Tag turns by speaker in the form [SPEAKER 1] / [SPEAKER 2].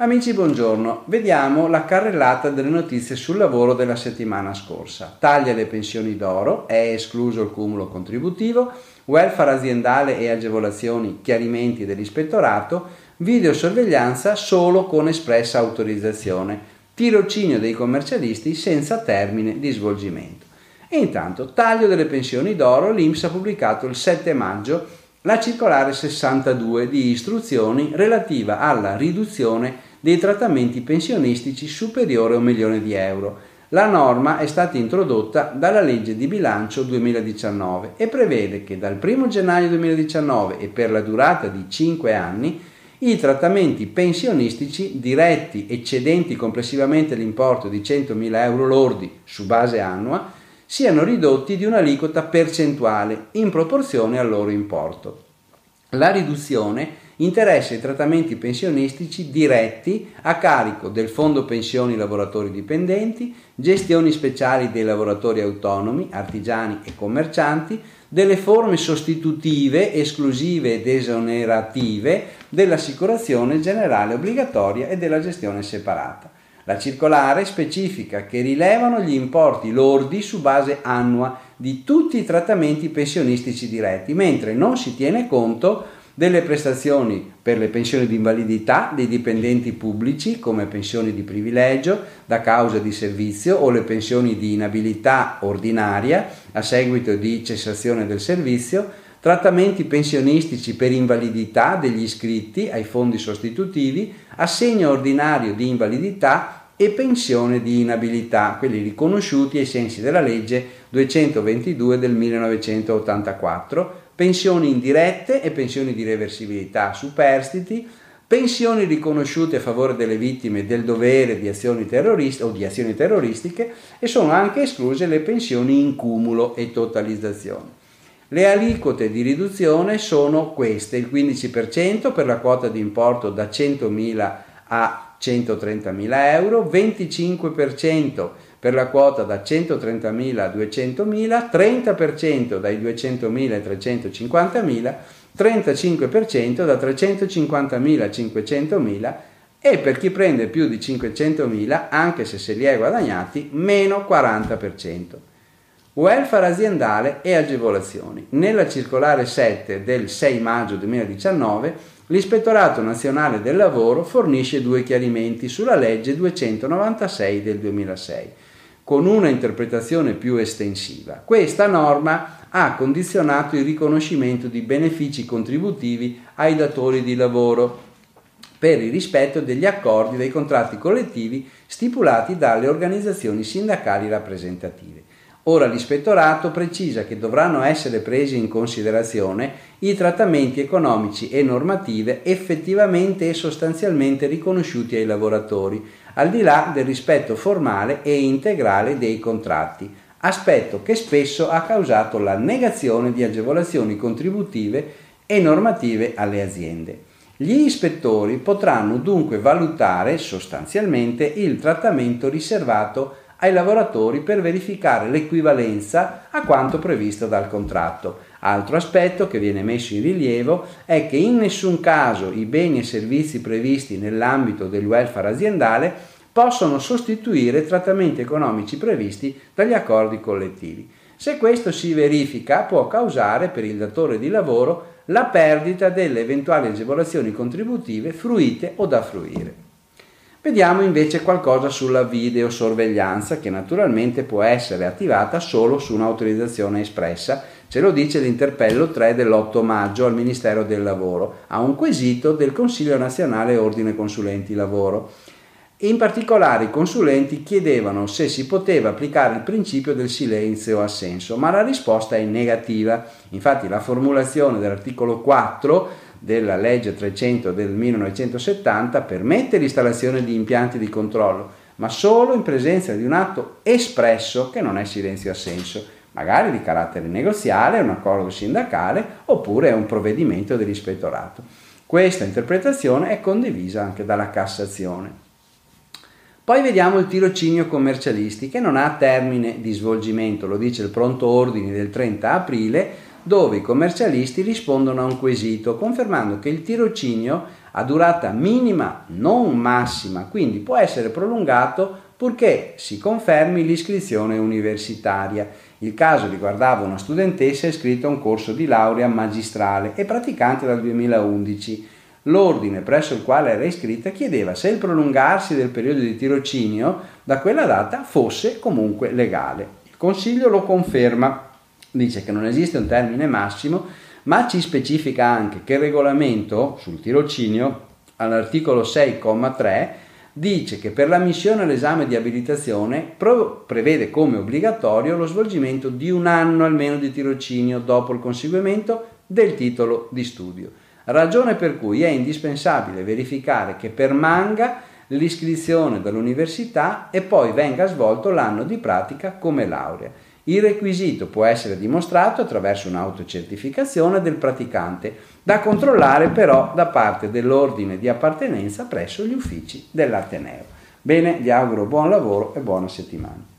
[SPEAKER 1] Amici, buongiorno. Vediamo la carrellata delle notizie sul lavoro della settimana scorsa. Taglia le pensioni d'oro, è escluso il cumulo contributivo, welfare aziendale e agevolazioni, chiarimenti dell'ispettorato, videosorveglianza solo con espressa autorizzazione, tirocinio dei commercialisti senza termine di svolgimento. E intanto, taglio delle pensioni d'oro, l'Inps ha pubblicato il 7 maggio la circolare 62 di istruzioni relativa alla riduzione dei trattamenti pensionistici superiore a un milione di euro. La norma è stata introdotta dalla legge di bilancio 2019 e prevede che dal 1 gennaio 2019 e per la durata di 5 anni i trattamenti pensionistici diretti eccedenti complessivamente l'importo di 100.000 euro lordi su base annua siano ridotti di un'aliquota percentuale in proporzione al loro importo. La riduzione interessa i trattamenti pensionistici diretti a carico del Fondo Pensioni Lavoratori Dipendenti, gestioni speciali dei lavoratori autonomi, artigiani e commercianti, delle forme sostitutive, esclusive ed esonerative dell'assicurazione generale obbligatoria e della gestione separata. La circolare specifica che rilevano gli importi lordi su base annua di tutti i trattamenti pensionistici diretti, mentre non si tiene conto delle prestazioni per le pensioni di invalidità dei dipendenti pubblici come pensioni di privilegio da causa di servizio o le pensioni di inabilità ordinaria a seguito di cessazione del servizio, trattamenti pensionistici per invalidità degli iscritti ai fondi sostitutivi, assegno ordinario di invalidità e pensione di inabilità, quelli riconosciuti ai sensi della legge 222 del 1984 pensioni indirette e pensioni di reversibilità superstiti, pensioni riconosciute a favore delle vittime del dovere di azioni terroristiche o di azioni terroristiche e sono anche escluse le pensioni in cumulo e totalizzazione. Le aliquote di riduzione sono queste, il 15% per la quota di importo da 100.000 a 130.000 euro, 25% per la quota da 130.000 a 200.000, 30% dai 200.000 ai 350.000, 35% da 350.000 a 500.000 e per chi prende più di 500.000, anche se se li hai guadagnati, meno 40%. Welfare aziendale e agevolazioni. Nella circolare 7 del 6 maggio 2019 l'Ispettorato Nazionale del Lavoro fornisce due chiarimenti sulla legge 296 del 2006 con una interpretazione più estensiva. Questa norma ha condizionato il riconoscimento di benefici contributivi ai datori di lavoro per il rispetto degli accordi dei contratti collettivi stipulati dalle organizzazioni sindacali rappresentative. Ora l'ispettorato precisa che dovranno essere presi in considerazione i trattamenti economici e normative effettivamente e sostanzialmente riconosciuti ai lavoratori, al di là del rispetto formale e integrale dei contratti, aspetto che spesso ha causato la negazione di agevolazioni contributive e normative alle aziende. Gli ispettori potranno dunque valutare sostanzialmente il trattamento riservato ai lavoratori per verificare l'equivalenza a quanto previsto dal contratto. Altro aspetto che viene messo in rilievo è che in nessun caso i beni e servizi previsti nell'ambito del welfare aziendale possono sostituire trattamenti economici previsti dagli accordi collettivi. Se questo si verifica può causare per il datore di lavoro la perdita delle eventuali agevolazioni contributive fruite o da fruire. Vediamo invece qualcosa sulla videosorveglianza che naturalmente può essere attivata solo su un'autorizzazione espressa, ce lo dice l'interpello 3 dell'8 maggio al Ministero del Lavoro, a un quesito del Consiglio nazionale Ordine Consulenti Lavoro. In particolare i consulenti chiedevano se si poteva applicare il principio del silenzio assenso, ma la risposta è negativa. Infatti la formulazione dell'articolo 4 della legge 300 del 1970 permette l'installazione di impianti di controllo, ma solo in presenza di un atto espresso che non è silenzio assenso, magari di carattere negoziale, un accordo sindacale oppure un provvedimento dell'ispettorato. Questa interpretazione è condivisa anche dalla Cassazione. Poi vediamo il tirocinio commercialisti che non ha termine di svolgimento, lo dice il pronto ordine del 30 aprile dove i commercialisti rispondono a un quesito, confermando che il tirocinio ha durata minima, non massima, quindi può essere prolungato purché si confermi l'iscrizione universitaria. Il caso riguardava una studentessa iscritta a un corso di laurea magistrale e praticante dal 2011. L'ordine presso il quale era iscritta chiedeva se il prolungarsi del periodo di tirocinio da quella data fosse comunque legale. Il Consiglio lo conferma, dice che non esiste un termine massimo ma ci specifica anche che il regolamento sul tirocinio all'articolo 6,3 dice che per l'ammissione all'esame di abilitazione prevede come obbligatorio lo svolgimento di un anno almeno di tirocinio dopo il conseguimento del titolo di studio, ragione per cui è indispensabile verificare che permanga l'iscrizione dall'università e poi venga svolto l'anno di pratica come laurea. Il requisito può essere dimostrato attraverso un'autocertificazione del praticante, da controllare però da parte dell'ordine di appartenenza presso gli uffici dell'Ateneo. Bene, vi auguro buon lavoro e buona settimana.